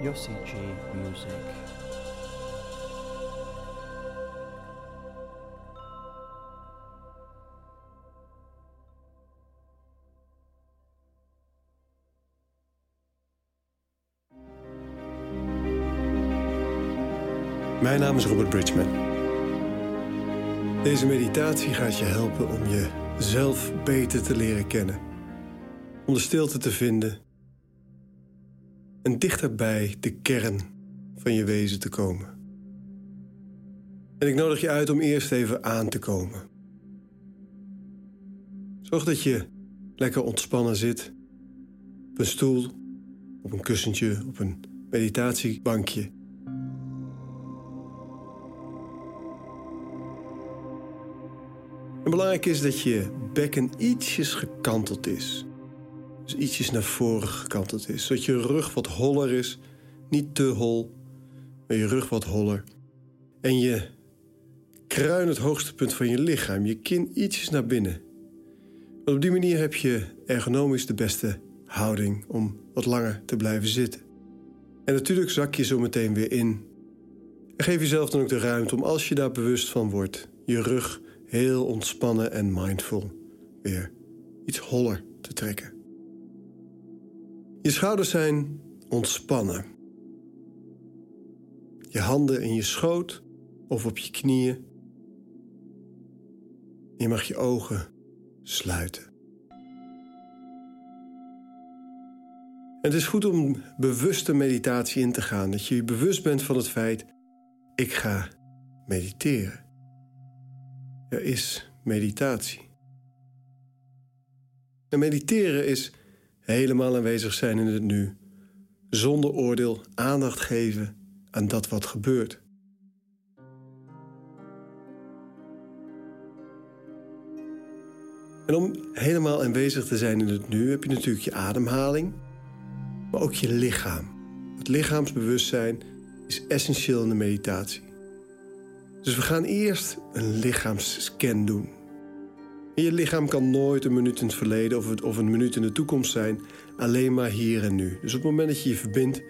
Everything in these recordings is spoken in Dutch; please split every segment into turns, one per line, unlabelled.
Yossi G Music.
Mijn naam is Robert Bridgman. Deze meditatie gaat je helpen om jezelf beter te leren kennen. Om de stilte te vinden. En dichterbij de kern van je wezen te komen. En ik nodig je uit om eerst even aan te komen. Zorg dat je lekker ontspannen zit. Op een stoel, op een kussentje, op een meditatiebankje. Belangrijk is dat je bekken ietsjes gekanteld is. Dus ietsjes naar voren gekanteld is. Zodat je rug wat holler is. Niet te hol, maar je rug wat holler. En je kruin het hoogste punt van je lichaam. Je kin ietsjes naar binnen. Want op die manier heb je ergonomisch de beste houding om wat langer te blijven zitten. En natuurlijk zak je zo meteen weer in. En geef jezelf dan ook de ruimte om als je daar bewust van wordt, je rug heel ontspannen en mindful weer iets holler te trekken. Je schouders zijn ontspannen. Je handen in je schoot of op je knieën. Je mag je ogen sluiten. Het is goed om bewuste meditatie in te gaan. Dat je je bewust bent van het feit: ik ga mediteren. Er is meditatie. En mediteren is helemaal aanwezig zijn in het nu, zonder oordeel aandacht geven aan dat wat gebeurt. En om helemaal aanwezig te zijn in het nu heb je natuurlijk je ademhaling, maar ook je lichaam. Het lichaamsbewustzijn is essentieel in de meditatie. Dus we gaan eerst een lichaamsscan doen. Je lichaam kan nooit een minuut in het verleden of, of een minuut in de toekomst zijn, alleen maar hier en nu. Dus op het moment dat je je verbindt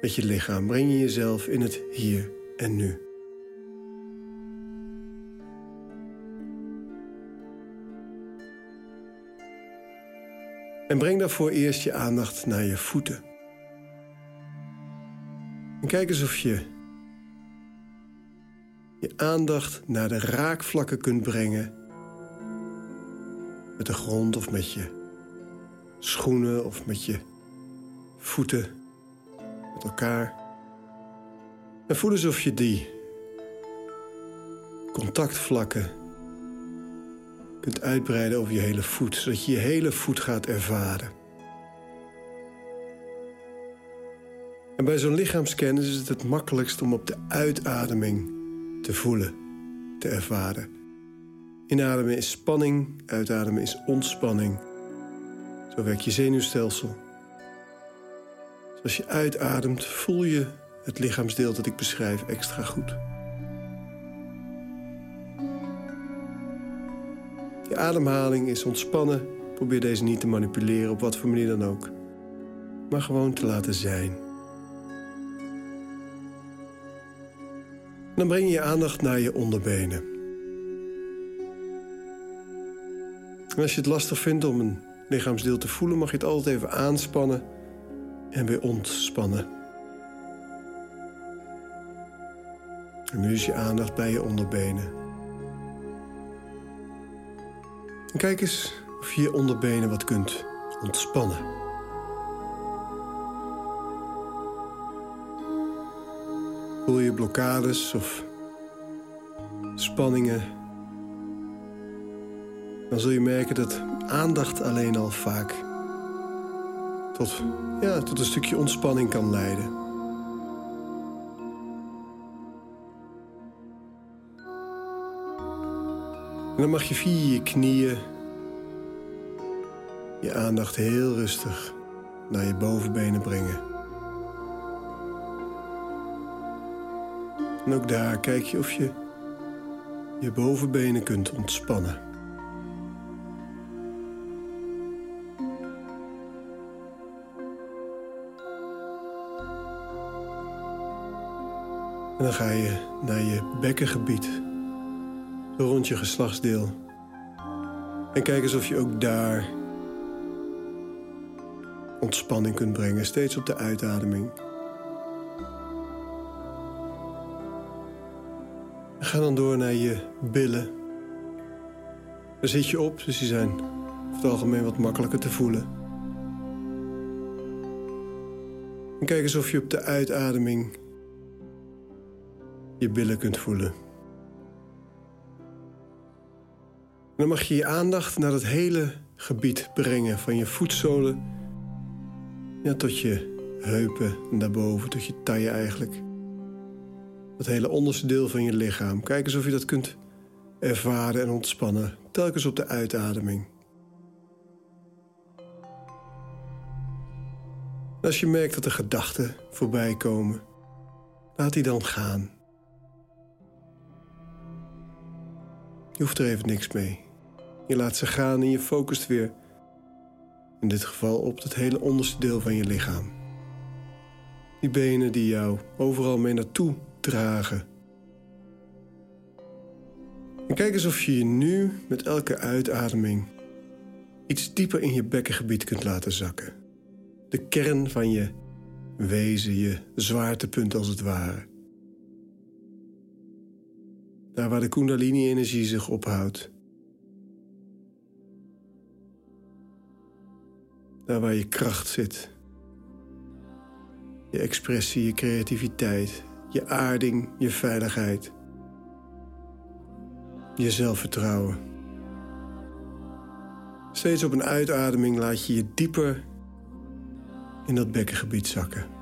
met je lichaam, breng je jezelf in het hier en nu. En breng daarvoor eerst je aandacht naar je voeten. En kijk eens of je je aandacht naar de raakvlakken kunt brengen met de grond of met je schoenen of met je voeten met elkaar. En voel eens of je die contactvlakken kunt uitbreiden over je hele voet, zodat je je hele voet gaat ervaren. En bij zo'n lichaamskennis is het het makkelijkst om op de uitademing te voelen, te ervaren. Inademen is spanning, uitademen is ontspanning. Zo werkt je zenuwstelsel. Dus als je uitademt, voel je het lichaamsdeel dat ik beschrijf extra goed. Je ademhaling is ontspannen. Probeer deze niet te manipuleren op wat voor manier dan ook. Maar gewoon te laten zijn. Dan breng je je aandacht naar je onderbenen. En als je het lastig vindt om een lichaamsdeel te voelen, mag je het altijd even aanspannen en weer ontspannen. En nu is je aandacht bij je onderbenen. En kijk eens of je je onderbenen wat kunt ontspannen. Voel je blokkades of spanningen, dan zul je merken dat aandacht alleen al vaak tot, ja, tot een stukje ontspanning kan leiden. En dan mag je via je knieën je aandacht heel rustig naar je bovenbenen brengen. En ook daar kijk je of je je bovenbenen kunt ontspannen. En dan ga je naar je bekkengebied, rond je geslachtsdeel. En kijk eens of je ook daar ontspanning kunt brengen, steeds op de uitademing. Ga dan door naar je billen. Daar zit je op, dus die zijn over het algemeen wat makkelijker te voelen. En kijk eens of je op de uitademing je billen kunt voelen. En dan mag je je aandacht naar het hele gebied brengen, van je voetzolen ja, tot je heupen en daarboven, tot je taille eigenlijk. Dat hele onderste deel van je lichaam. Kijk eens of je dat kunt ervaren en ontspannen, telkens op de uitademing. als je merkt dat er gedachten voorbij komen, laat die dan gaan. Je hoeft er even niks mee. Je laat ze gaan en je focust weer, in dit geval op het hele onderste deel van je lichaam. Die benen die jou overal mee naartoe dragen. En kijk eens of je je nu met elke uitademing iets dieper in je bekkengebied kunt laten zakken. De kern van je wezen, je zwaartepunt als het ware. Daar waar de Kundalini-energie zich ophoudt. Daar waar je kracht zit. Je expressie, je creativiteit, je aarding, je veiligheid. Je zelfvertrouwen. Steeds op een uitademing laat je je dieper in dat bekkengebied zakken.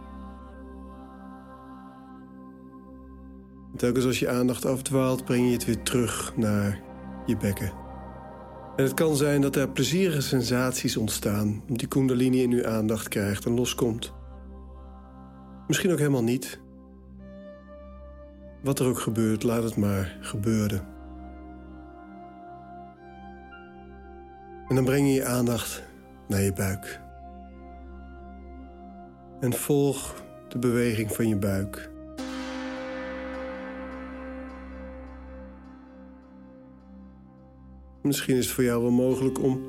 Telkens als je aandacht afdwaalt, breng je het weer terug naar je bekken. En het kan zijn dat er plezierige sensaties ontstaan, die kundalini in uw aandacht krijgt en loskomt. Misschien ook helemaal niet. Wat er ook gebeurt, laat het maar gebeuren. En dan breng je je aandacht naar je buik. En volg de beweging van je buik. Misschien is het voor jou wel mogelijk om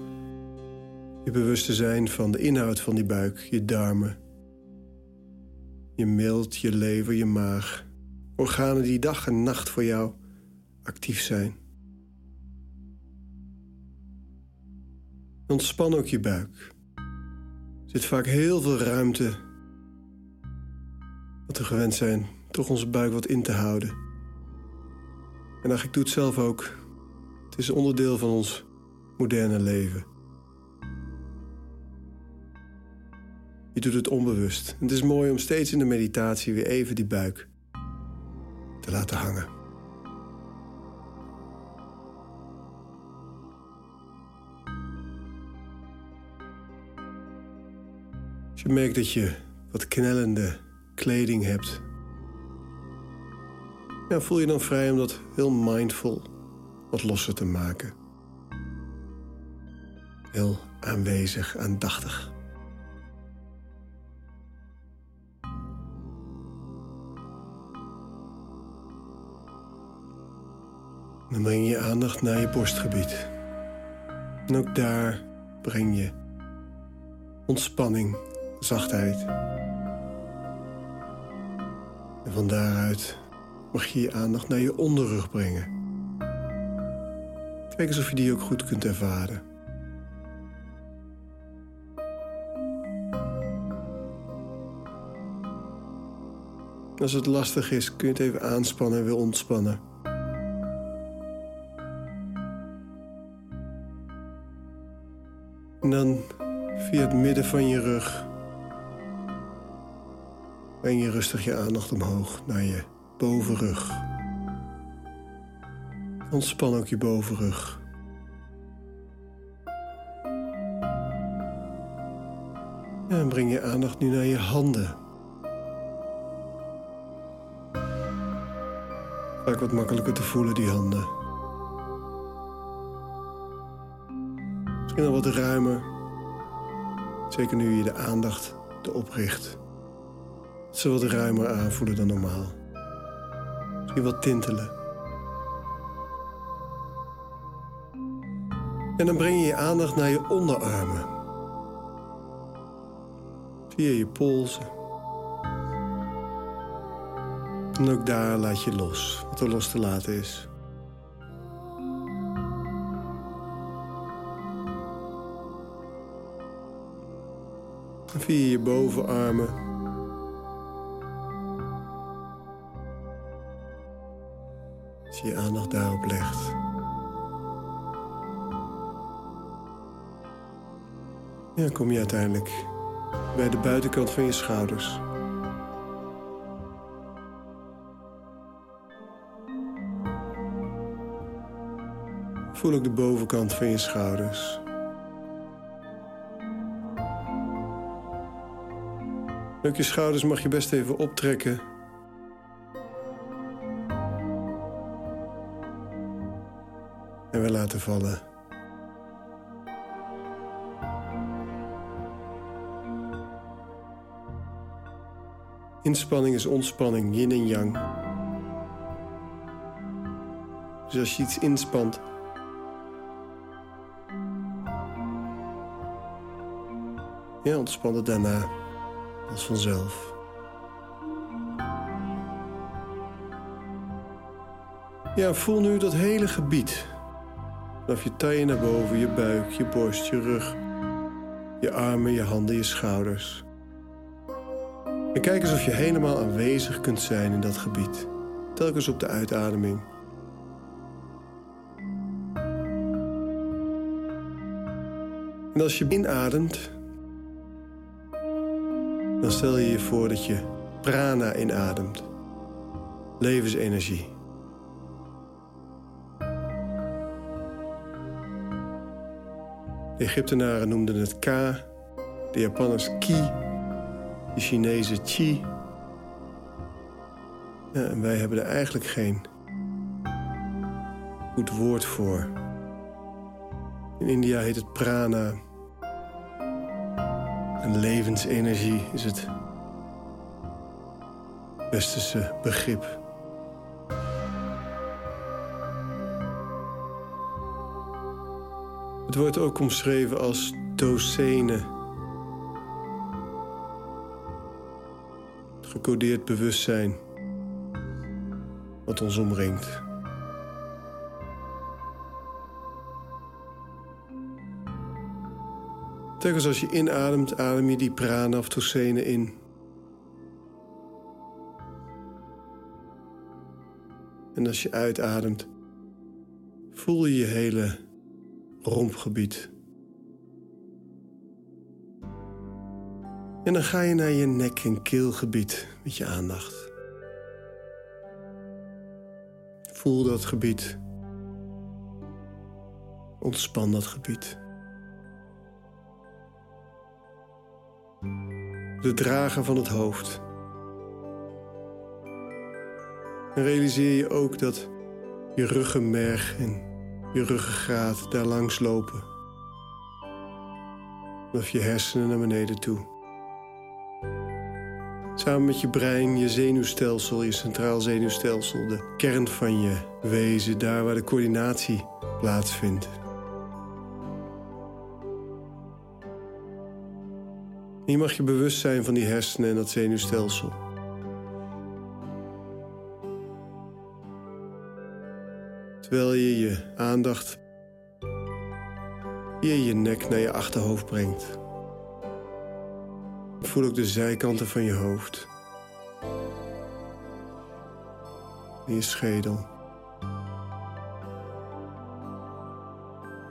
je bewust te zijn van de inhoud van die buik, je darmen, je mild, je lever, je maag. Organen die dag en nacht voor jou actief zijn. Ontspan ook je buik. Er zit vaak heel veel ruimte. Dat we gewend zijn toch onze buik wat in te houden. En eigenlijk ik doe het zelf ook. Het is onderdeel van ons moderne leven. Je doet het onbewust. Het is mooi om steeds in de meditatie weer even die buik te laten hangen. Als je merkt dat je wat knellende kleding hebt, voel je dan vrij om dat heel mindful wat losser te maken. Heel aanwezig, aandachtig. Dan breng je aandacht naar je borstgebied. En ook daar breng je ontspanning, zachtheid. En van daaruit mag je je aandacht naar je onderrug brengen. Kijk eens of je die ook goed kunt ervaren. Als het lastig is, kun je het even aanspannen en weer ontspannen. En dan via het midden van je rug breng je rustig je aandacht omhoog naar je bovenrug. Ontspan ook je bovenrug. en breng je aandacht nu naar je handen. Vaak wat makkelijker te voelen, die handen. Misschien al wat ruimer. Zeker nu je de aandacht erop richt. Ze wat ruimer aanvoelen dan normaal. Misschien wat tintelen. En dan breng je je aandacht naar je onderarmen. Via je polsen. En ook daar laat je los, wat er los te laten is. En via je bovenarmen. Als je je aandacht daarop legt. Ja, kom je uiteindelijk bij de buitenkant van je schouders. Voel ook de bovenkant van je schouders. Ook je schouders mag je best even optrekken. En weer laten vallen. Inspanning is ontspanning, yin en yang. Dus als je iets inspant, ja, ontspan het daarna als vanzelf. Ja, voel nu dat hele gebied. Vanaf je taille naar boven, je buik, je borst, je rug, je armen, je handen, je schouders. En kijk of je helemaal aanwezig kunt zijn in dat gebied. Telkens op de uitademing. En als je inademt, dan stel je je voor dat je prana inademt. Levensenergie. De Egyptenaren noemden het ka, de Japanners ki de Chinese Qi. En wij hebben er eigenlijk geen goed woord voor. In India heet het prana. En levensenergie is het westerse begrip. Het wordt ook omschreven als docene gecodeerd bewustzijn wat ons omringt. Telkens als je inademt, adem je die prana of toxene in. En als je uitademt, voel je je hele rompgebied. En dan ga je naar je nek- en keelgebied met je aandacht. Voel dat gebied. Ontspan dat gebied. De drager van het hoofd. En realiseer je ook dat je ruggenmerg en je ruggengraat daar langs lopen. Of je hersenen naar beneden toe. Samen met je brein, je zenuwstelsel, je centraal zenuwstelsel, de kern van je wezen, daar waar de coördinatie plaatsvindt. je mag je bewust zijn van die hersenen en dat zenuwstelsel. Terwijl je je aandacht via je nek naar je achterhoofd brengt. Voel ook de zijkanten van je hoofd. En je schedel.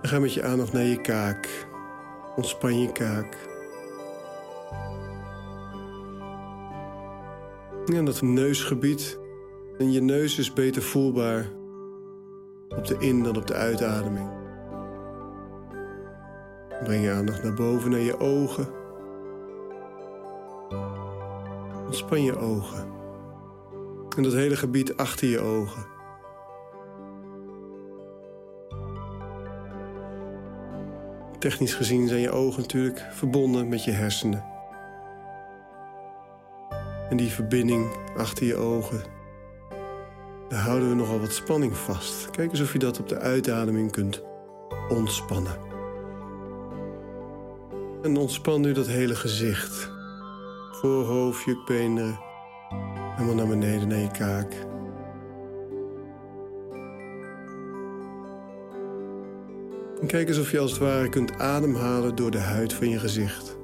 En ga met je aandacht naar je kaak. Ontspan je kaak. En dat neusgebied. En je neus is beter voelbaar op de in- dan op de uitademing. Breng je aandacht naar boven, naar je ogen. Ontspan je ogen. En dat hele gebied achter je ogen. Technisch gezien zijn je ogen natuurlijk verbonden met je hersenen. En die verbinding achter je ogen, daar houden we nogal wat spanning vast. Kijk eens of je dat op de uitademing kunt ontspannen. En ontspan nu dat hele gezicht. Voorhoofd, jukbeenderen. Helemaal naar beneden naar je kaak. En kijk eens of je als het ware kunt ademhalen door de huid van je gezicht.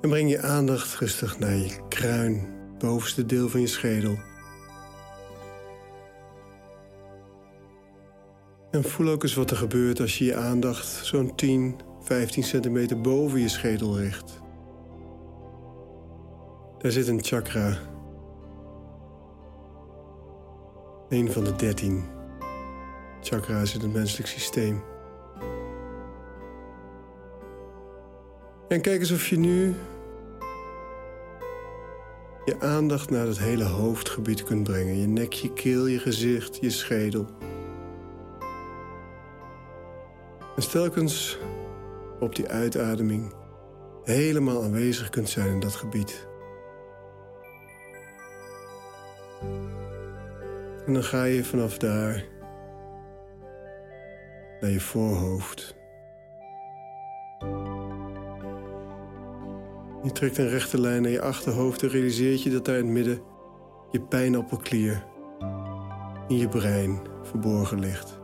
En breng je aandacht rustig naar je kruin, bovenste deel van je schedel. En voel ook eens wat er gebeurt als je je aandacht zo'n 10, 15 centimeter boven je schedel richt. Daar zit een chakra. Een van de dertien chakra's in het menselijk systeem. En kijk eens of je nu je aandacht naar het hele hoofdgebied kunt brengen. Je nek, je keel, je gezicht, je schedel. En stelkens op die uitademing helemaal aanwezig kunt zijn in dat gebied. En dan ga je vanaf daar naar je voorhoofd. Je trekt een rechte lijn naar je achterhoofd en realiseert je dat daar in het midden je pijnappelklier in je brein verborgen ligt.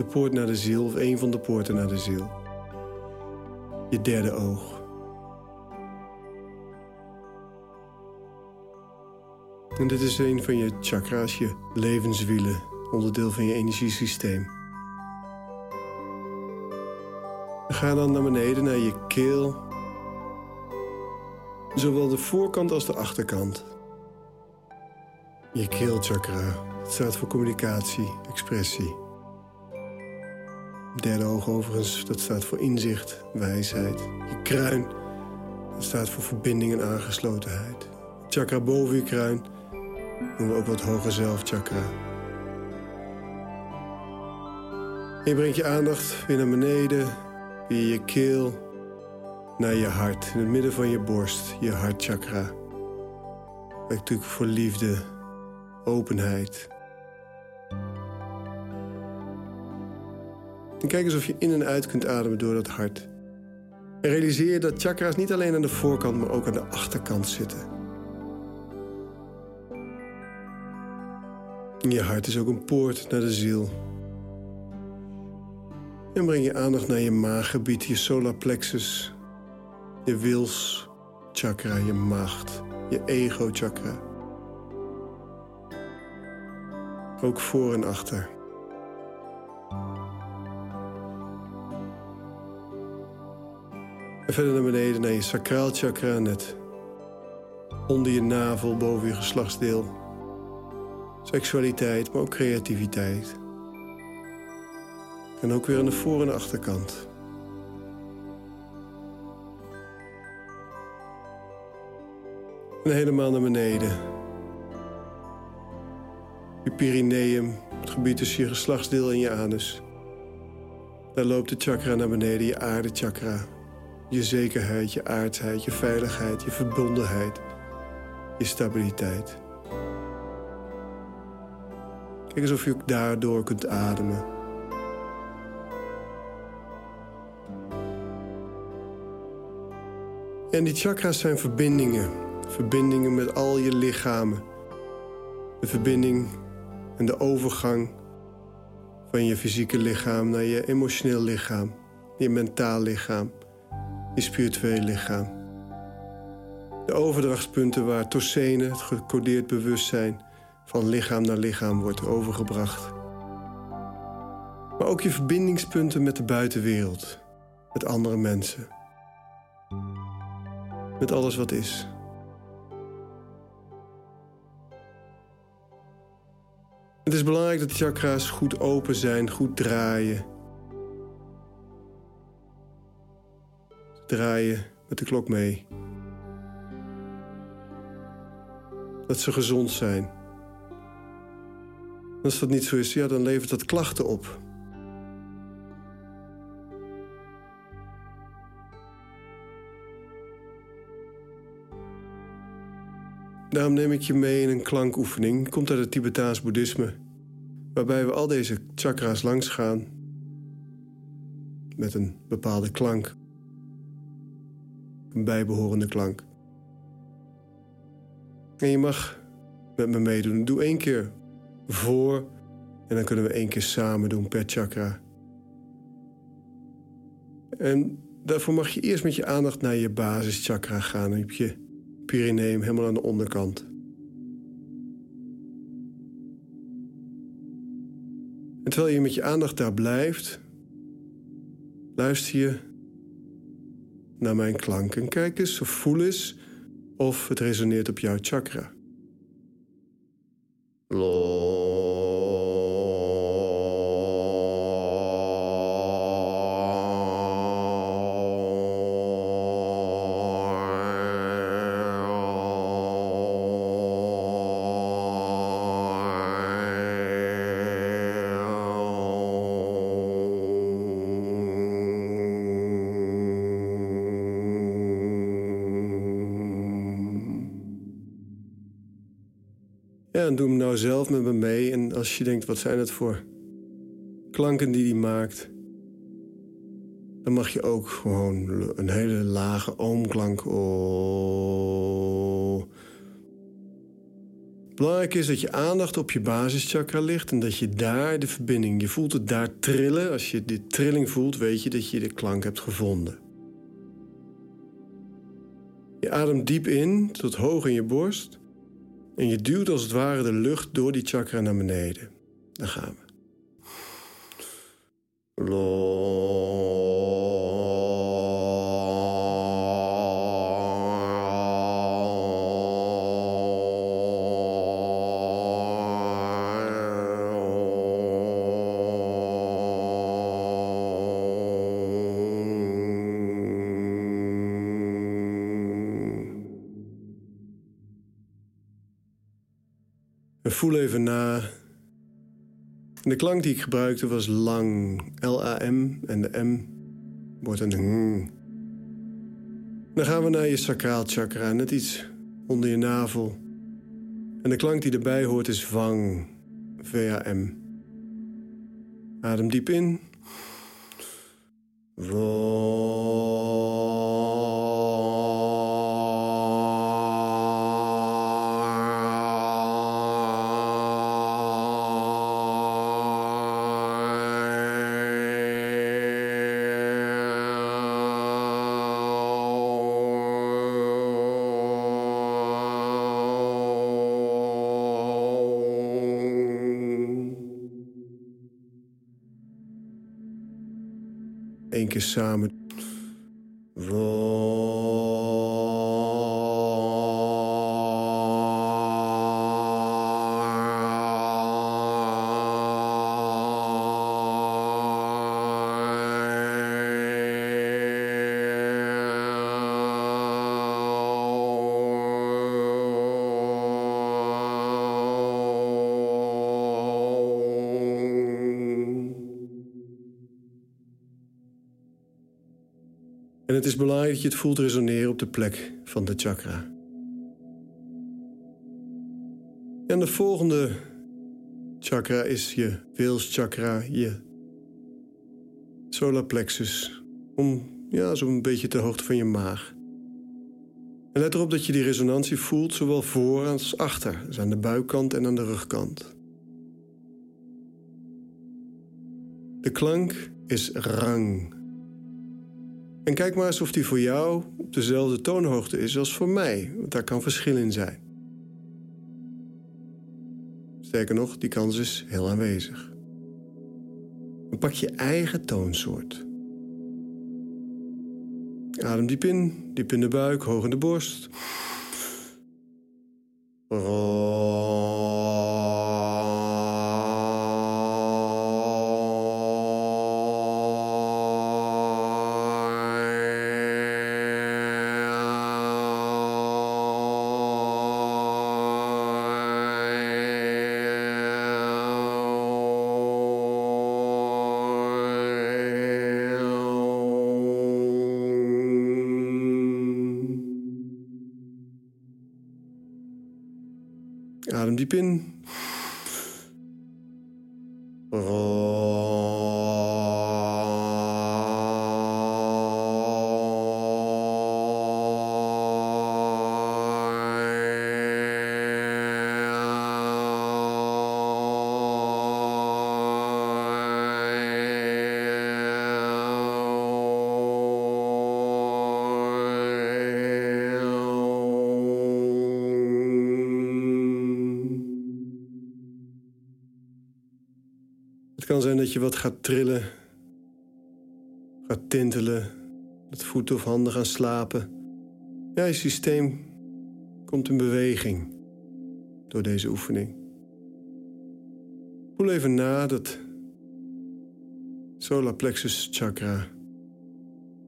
De poort naar de ziel of een van de poorten naar de ziel. Je derde oog. En dit is een van je chakra's, je levenswielen, onderdeel van je energiesysteem. Ga dan naar beneden naar je keel. Zowel de voorkant als de achterkant. Je keelchakra. Staat voor communicatie, expressie. Derde oog overigens, dat staat voor inzicht, wijsheid. Je kruin, dat staat voor verbinding en aangeslotenheid. Chakra boven je kruin noemen we ook wat hoger zelfchakra. je brengt je aandacht weer naar beneden via je keel naar je hart, in het midden van je borst, je hartchakra. Werkt natuurlijk voor liefde, openheid. En kijk eens of je in en uit kunt ademen door dat hart. En realiseer je dat chakra's niet alleen aan de voorkant, maar ook aan de achterkant zitten. je hart is ook een poort naar de ziel. En breng je aandacht naar je maaggebied, je solar plexus, je wils chakra, je macht, je ego chakra. Ook voor en achter. En verder naar beneden naar je sacraal chakra, net onder je navel, boven je geslachtsdeel. Seksualiteit, maar ook creativiteit. En ook weer aan de voor- en achterkant. En helemaal naar beneden. Je perineum, het gebied tussen je geslachtsdeel en je anus. Daar loopt de chakra naar beneden, je aardechakra. Je zekerheid, je aardheid, je veiligheid, je verbondenheid, je stabiliteit. Kijk eens of je ook daardoor kunt ademen. En die chakras zijn verbindingen. Verbindingen met al je lichamen. De verbinding en de overgang van je fysieke lichaam naar je emotioneel lichaam, je mentaal lichaam, je spiritueel lichaam. De overdrachtspunten waar tosene, het gecodeerd bewustzijn, van lichaam naar lichaam wordt overgebracht. Maar ook je verbindingspunten met de buitenwereld, met andere mensen met alles wat is. Het is belangrijk dat de chakra's goed open zijn, goed draaien. Draaien met de klok mee. Dat ze gezond zijn. Als dat niet zo is, ja, dan levert dat klachten op. Daarom neem ik je mee in een klankoefening. Komt uit het Tibetaans boeddhisme. Waarbij we al deze chakra's langs gaan. Met een bepaalde klank. Een bijbehorende klank. En je mag met me meedoen. Doe één keer voor. En dan kunnen we één keer samen doen per chakra. En daarvoor mag je eerst met je aandacht naar je basischakra gaan. Heb je perineum helemaal aan de onderkant. En terwijl je met je aandacht daar blijft, luister je naar mijn klanken. Kijk eens voel eens of het resoneert op jouw chakra. Ja, met me mee. En als je denkt, wat zijn het voor klanken die hij maakt... dan mag je ook gewoon een hele lage oomklank... Oh. Belangrijk is dat je aandacht op je basischakra ligt... en dat je daar de verbinding... je voelt het daar trillen. Als je die trilling voelt, weet je dat je de klank hebt gevonden. Je ademt diep in, tot hoog in je borst... En je duwt als het ware de lucht door die chakra naar beneden. Daar gaan we. En klank die ik gebruikte was lang. L-A-M en de M wordt een ng. Dan gaan we naar je sacraal chakra, net iets onder je navel. En de klank die erbij hoort is vang. V-A-M. Adem diep in. Eén keer samen. Belangrijk dat je het voelt resoneren op de plek van de chakra. En de volgende chakra is je wilschakra, je solar plexus. Om, ja, zo'n beetje ter hoogte van je maag. En let erop dat je die resonantie voelt, zowel voor als achter. Dus aan de buikkant en aan de rugkant. De klank is rang. En kijk maar eens of die voor jou op dezelfde toonhoogte is als voor mij, want daar kan verschil in zijn. Sterker nog, die kans is heel aanwezig. Pak je eigen toonsoort. Adem diep in, diep in de buik, hoog in de borst. Adem diep gaat trillen, gaat tintelen, dat voeten of handen gaan slapen. Ja, je systeem komt in beweging door deze oefening. Voel even na dat solar plexus chakra.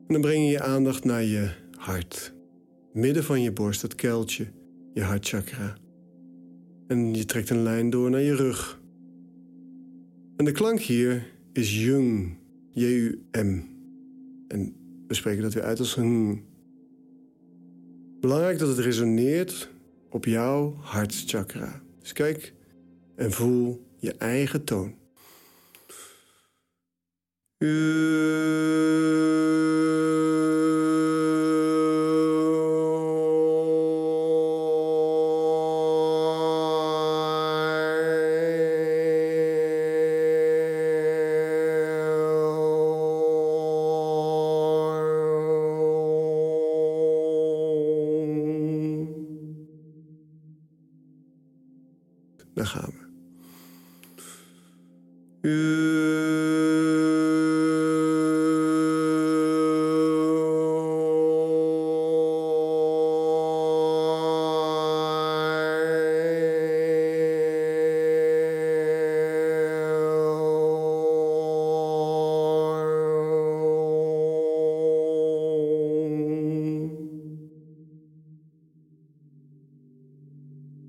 En dan breng je je aandacht naar je hart. Midden van je borst, dat kuiltje, je hartchakra. En je trekt een lijn door naar je rug. En de klank hier is jung, J-U-M. En we spreken dat weer uit als een. Belangrijk dat het resoneert op jouw hartchakra. Dus kijk en voel je eigen toon.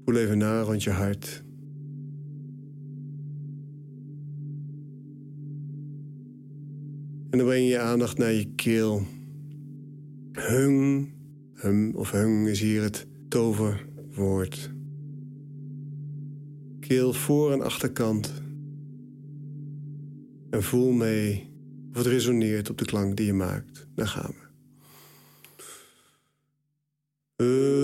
Voel even na rond je hart. En dan breng je je aandacht naar je keel. Hung, hum of hung is hier het toverwoord. Keel voor- en achterkant. En voel mee of het resoneert op de klank die je maakt. Daar gaan we. Adem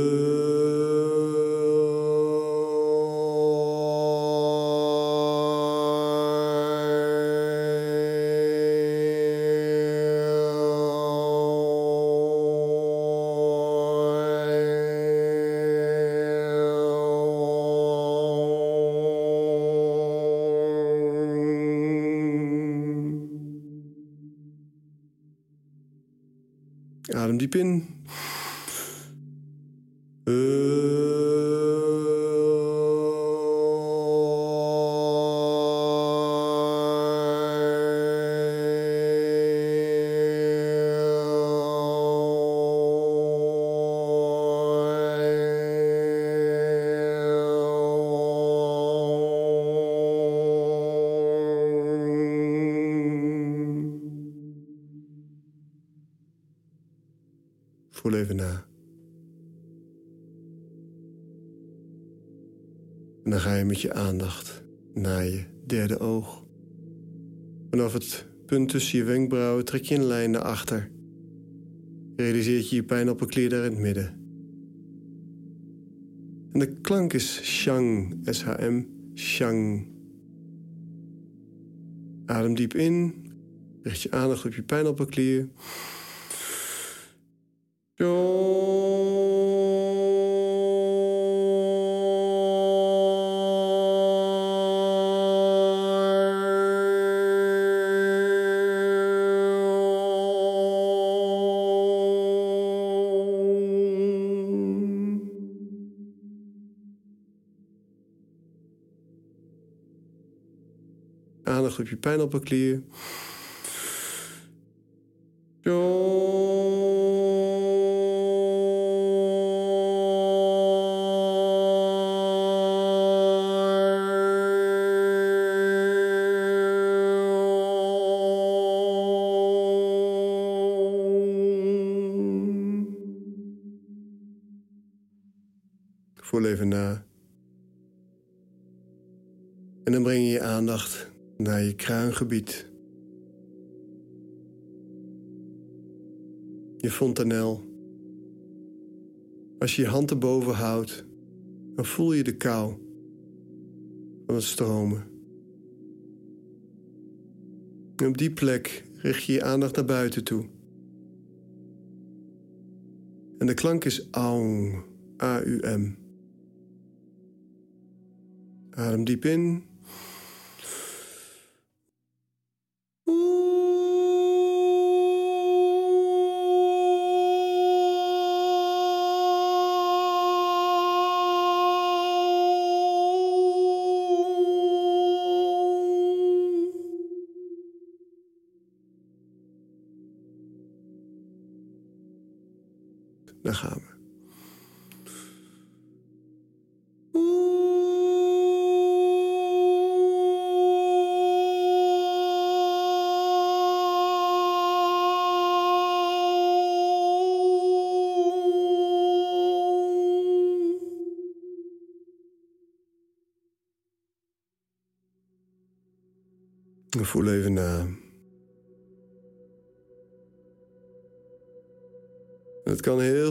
En dan ga je met je aandacht naar je derde oog. Vanaf het punt tussen je wenkbrauwen trek je een lijn naar achter. Realiseert je je pijnappelklier daar in het midden. En de klank is shang, S-H-M, shang. Adem diep in, richt je aandacht op je pijnappelklier. Aandacht op je pijnappelklier. Voel even na je fontanel. Als je je hand erboven houdt, dan voel je de kou van het stromen. En op die plek richt je je aandacht naar buiten toe. En de klank is aum, A-U-M. Adem diep in.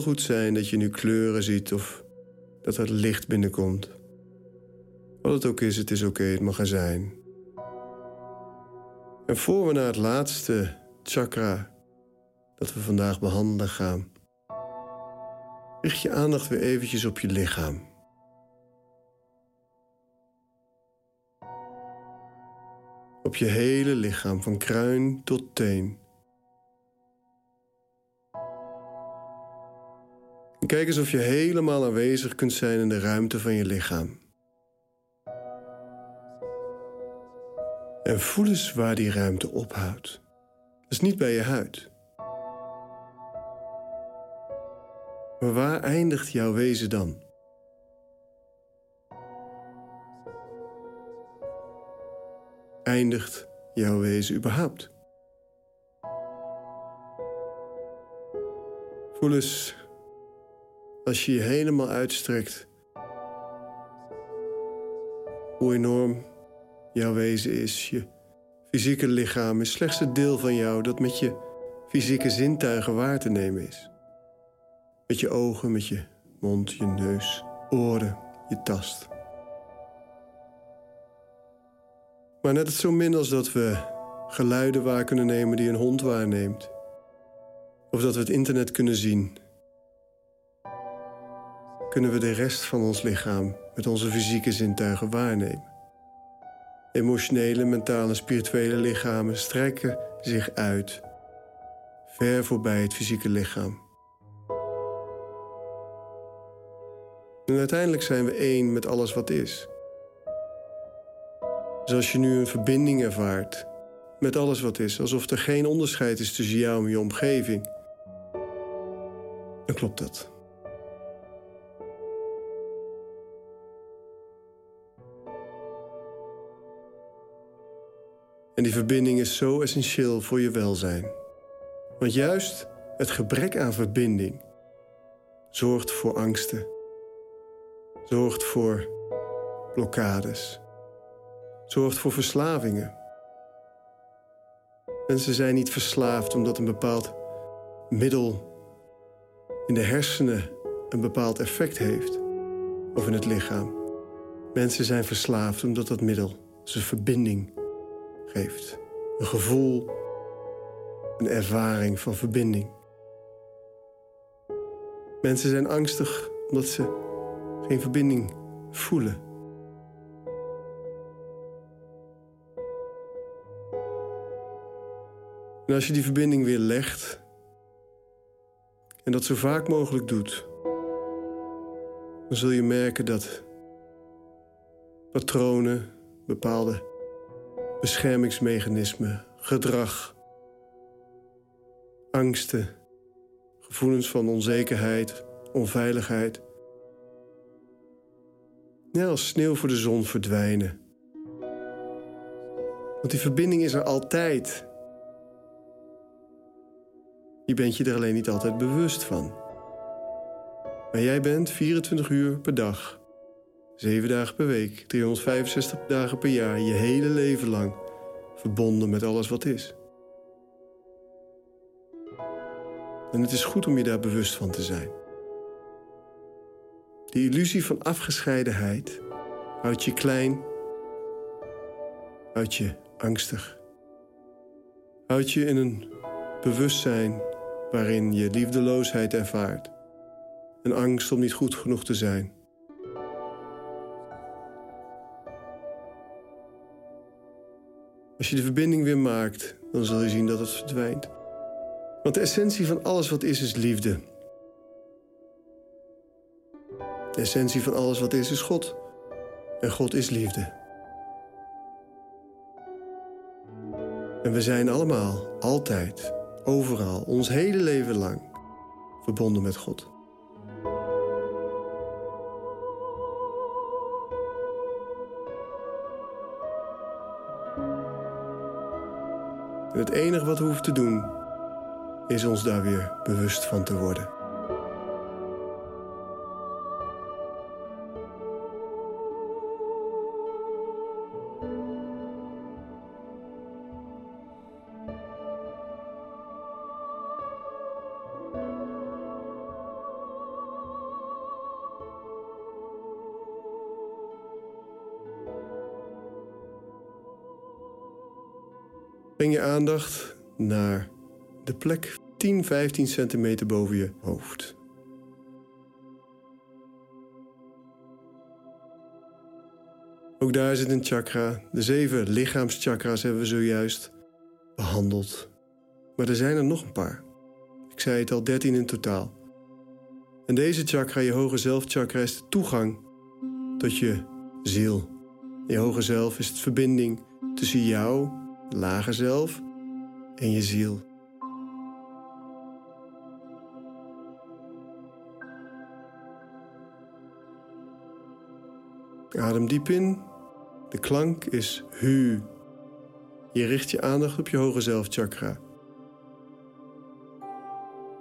Goed zijn dat je nu kleuren ziet of dat er licht binnenkomt. Wat het ook is, het is oké, het mag er zijn. En voor we naar het laatste chakra dat we vandaag behandelen gaan, richt je aandacht weer eventjes op je lichaam. Op je hele lichaam, van kruin tot teen. Kijk eens of je helemaal aanwezig kunt zijn in de ruimte van je lichaam. En voel eens waar die ruimte ophoudt. Dus niet bij je huid. Maar waar eindigt jouw wezen dan? Eindigt jouw wezen überhaupt? Voel eens als je je helemaal uitstrekt. Hoe enorm jouw wezen is. Je fysieke lichaam is slechts het deel van jou dat met je fysieke zintuigen waar te nemen is. Met je ogen, met je mond, je neus, oren, je tast. Maar net zo min als dat we geluiden waar kunnen nemen die een hond waarneemt. Of dat we het internet kunnen zien kunnen we de rest van ons lichaam met onze fysieke zintuigen waarnemen. Emotionele, mentale en spirituele lichamen strekken zich uit, ver voorbij het fysieke lichaam. En uiteindelijk zijn we één met alles wat is. Dus als je nu een verbinding ervaart met alles wat is, alsof er geen onderscheid is tussen jou en je omgeving, dan klopt dat. En die verbinding is zo essentieel voor je welzijn. Want juist het gebrek aan verbinding zorgt voor angsten, zorgt voor blokkades, zorgt voor verslavingen. Mensen zijn niet verslaafd omdat een bepaald middel in de hersenen een bepaald effect heeft of in het lichaam. Mensen zijn verslaafd omdat dat middel ze verbinding geeft. Een gevoel, een ervaring van verbinding. Mensen zijn angstig omdat ze geen verbinding voelen. En als je die verbinding weer legt en dat zo vaak mogelijk doet, dan zul je merken dat patronen, bepaalde beschermingsmechanismen, gedrag, angsten, gevoelens van onzekerheid, onveiligheid. Net als sneeuw voor de zon verdwijnen. Want die verbinding is er altijd. Je bent je er alleen niet altijd bewust van. Maar jij bent 24 uur per dag, Zeven dagen per week, 365 dagen per jaar, je hele leven lang verbonden met alles wat is. En het is goed om je daar bewust van te zijn. Die illusie van afgescheidenheid houdt je klein, houdt je angstig, houdt je in een bewustzijn waarin je liefdeloosheid ervaart, een angst om niet goed genoeg te zijn. Als je de verbinding weer maakt, dan zul je zien dat het verdwijnt. Want de essentie van alles wat is, is liefde. De essentie van alles wat is, is God. En God is liefde. En we zijn allemaal, altijd, overal, ons hele leven lang verbonden met God. Het enige wat we hoeven te doen, is ons daar weer bewust van te worden. Je aandacht naar de plek 10, 15 centimeter boven je hoofd. Ook daar zit een chakra. De zeven lichaamschakra's hebben we zojuist behandeld. Maar er zijn er nog een paar. Ik zei het al, 13 in totaal. En deze chakra, je hoge zelfchakra, is de toegang tot je ziel. Je hoge zelf is de verbinding tussen jou lage zelf en je ziel. Adem diep in. De klank is hu. Je richt je aandacht op je hoge zelfchakra.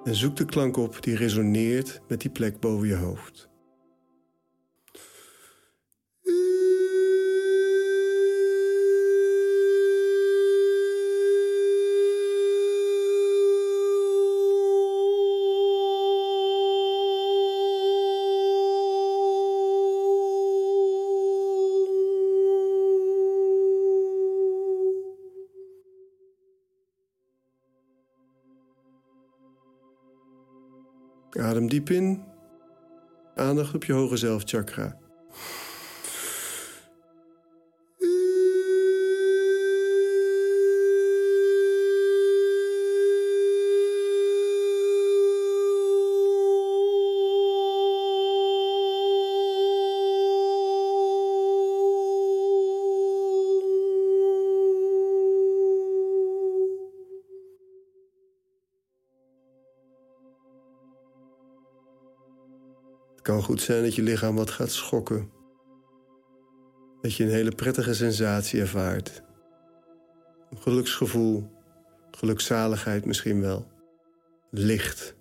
En zoek de klank op die resoneert met die plek boven je hoofd. Adem diep in. Aandacht op je hoge zelfchakra. Goed zijn dat je lichaam wat gaat schokken. Dat je een hele prettige sensatie ervaart. Een geluksgevoel, gelukzaligheid misschien wel. Licht.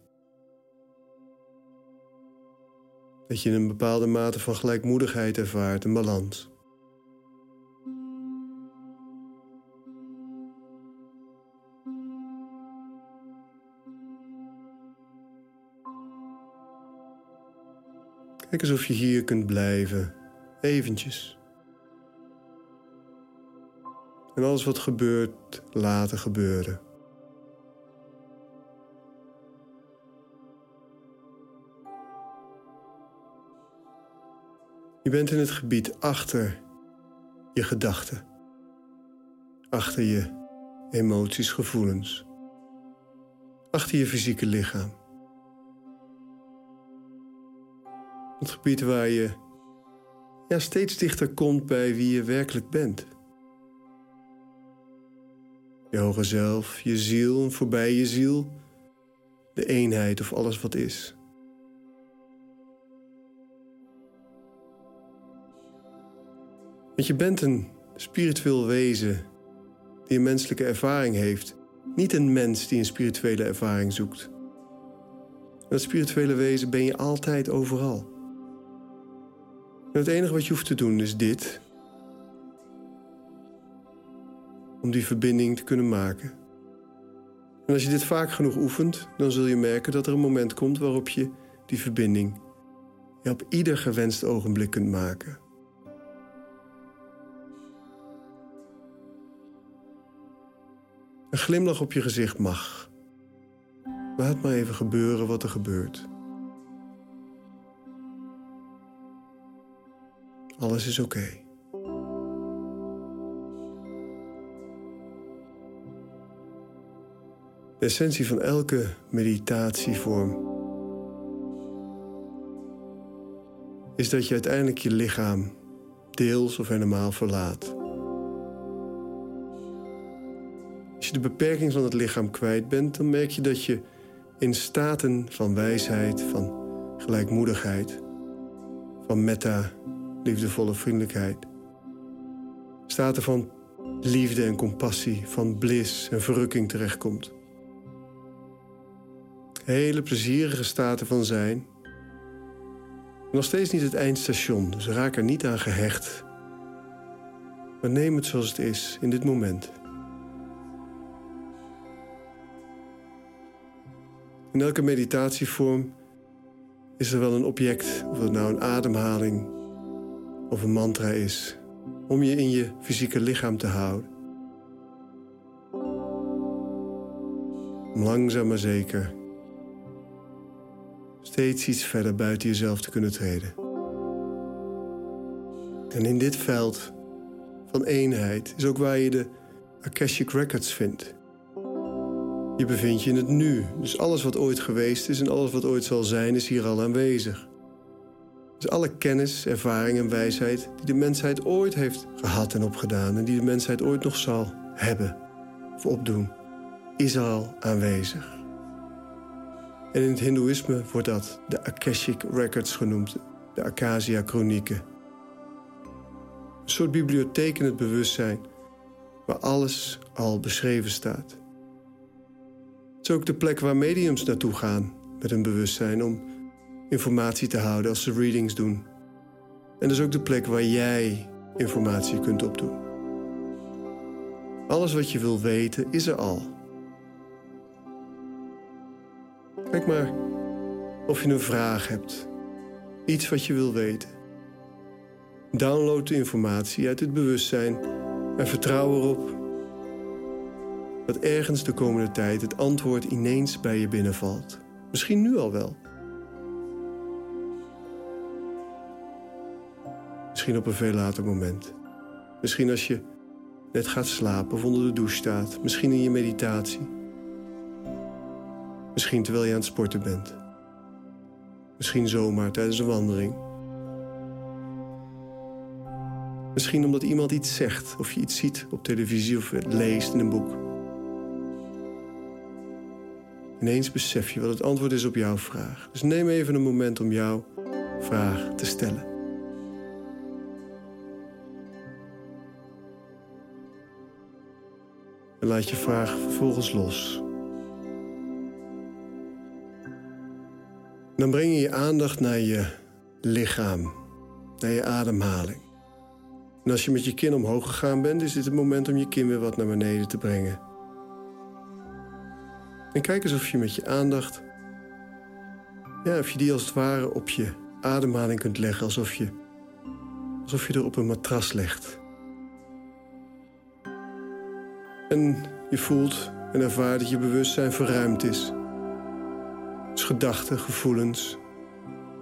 Dat je een bepaalde mate van gelijkmoedigheid ervaart, een balans. Kijk of je hier kunt blijven, eventjes. En alles wat gebeurt, laten gebeuren. Je bent in het gebied achter je gedachten, achter je emoties, gevoelens, achter je fysieke lichaam. Het gebied waar je ja, steeds dichter komt bij wie je werkelijk bent. Je hoge zelf, je ziel voorbij je ziel, de eenheid of alles wat is. Want je bent een spiritueel wezen die een menselijke ervaring heeft, niet een mens die een spirituele ervaring zoekt. Dat spirituele wezen ben je altijd overal. En het enige wat je hoeft te doen is dit. Om die verbinding te kunnen maken. En als je dit vaak genoeg oefent, dan zul je merken dat er een moment komt waarop je die verbinding ja, op ieder gewenst ogenblik kunt maken. Een glimlach op je gezicht mag. Laat maar even gebeuren wat er gebeurt. Alles is oké. De essentie van elke meditatievorm is dat je uiteindelijk je lichaam deels of helemaal verlaat. Als je de beperking van het lichaam kwijt bent, dan merk je dat je in staten van wijsheid, van gelijkmoedigheid, van metta, liefdevolle vriendelijkheid, staten van liefde en compassie, van blis en verrukking terechtkomt. Hele plezierige staten van zijn. Nog steeds niet het eindstation, dus raak er niet aan gehecht. Maar neem het zoals het is in dit moment. In elke meditatievorm is er wel een object, of het nou een ademhaling of een mantra is, om je in je fysieke lichaam te houden. Langzaam maar zeker steeds iets verder buiten jezelf te kunnen treden. En in dit veld van eenheid is ook waar je de Akashic Records vindt. Je bevindt je in het nu. Dus alles wat ooit geweest is en alles wat ooit zal zijn, is hier al aanwezig. Dus alle kennis, ervaring en wijsheid die de mensheid ooit heeft gehad en opgedaan en die de mensheid ooit nog zal hebben of opdoen, is al aanwezig. En in het Hindoeïsme wordt dat de Akashic Records genoemd, de Akasha Chronieken. Een soort bibliotheek in het bewustzijn waar alles al beschreven staat is ook de plek waar mediums naartoe gaan met hun bewustzijn om informatie te houden als ze readings doen. En dat is ook de plek waar jij informatie kunt opdoen. Alles wat je wil weten is er al. Kijk maar of je een vraag hebt, iets wat je wil weten. Download de informatie uit het bewustzijn en vertrouw erop dat ergens de komende tijd het antwoord ineens bij je binnenvalt. Misschien nu al wel. Misschien op een veel later moment. Misschien als je net gaat slapen of onder de douche staat. Misschien in je meditatie. Misschien terwijl je aan het sporten bent. Misschien zomaar tijdens een wandeling. Misschien omdat iemand iets zegt of je iets ziet op televisie of leest in een boek. Ineens besef je wat het antwoord is op jouw vraag. Dus neem even een moment om jouw vraag te stellen. En laat je vraag vervolgens los. Dan breng je je aandacht naar je lichaam, naar je ademhaling. En als je met je kin omhoog gegaan bent, is dit het moment om je kin weer wat naar beneden te brengen. En kijk eens of je met je aandacht, ja, of je die als het ware op je ademhaling kunt leggen, alsof je, alsof je er op een matras legt. En je voelt en ervaart dat je bewustzijn verruimd is. Dus gedachten, gevoelens,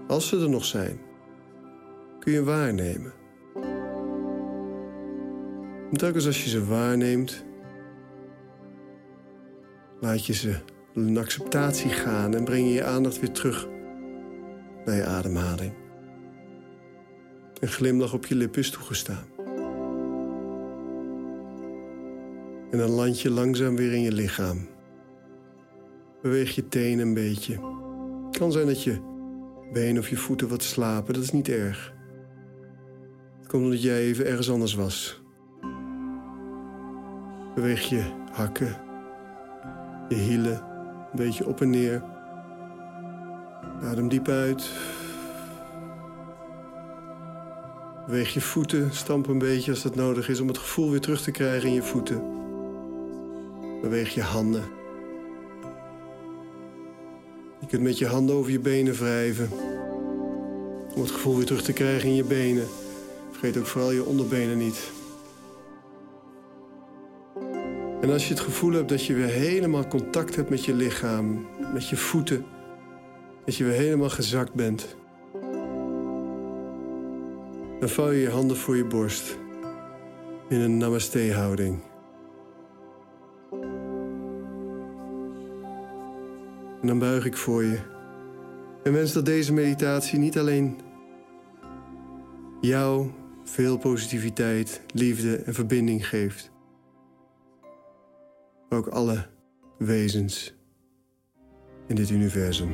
als ze er nog zijn, kun je waarnemen. En telkens als je ze waarneemt, Laat je ze in acceptatie gaan en breng je je aandacht weer terug naar je ademhaling. Een glimlach op je lip is toegestaan. En dan land je langzaam weer in je lichaam. Beweeg je tenen een beetje. Het kan zijn dat je benen of je voeten wat slapen, dat is niet erg. Het komt omdat jij even ergens anders was. Beweeg je hakken, je hielen een beetje op en neer. Adem diep uit. Beweeg je voeten, stamp een beetje als dat nodig is om het gevoel weer terug te krijgen in je voeten. Beweeg je handen. Je kunt met je handen over je benen wrijven. Om het gevoel weer terug te krijgen in je benen. Vergeet ook vooral je onderbenen niet. En als je het gevoel hebt dat je weer helemaal contact hebt met je lichaam, met je voeten, dat je weer helemaal gezakt bent, dan vouw je je handen voor je borst in een namaste-houding. En dan buig ik voor je. En wens dat deze meditatie niet alleen jou veel positiviteit, liefde en verbinding geeft, maar ook alle wezens in dit universum.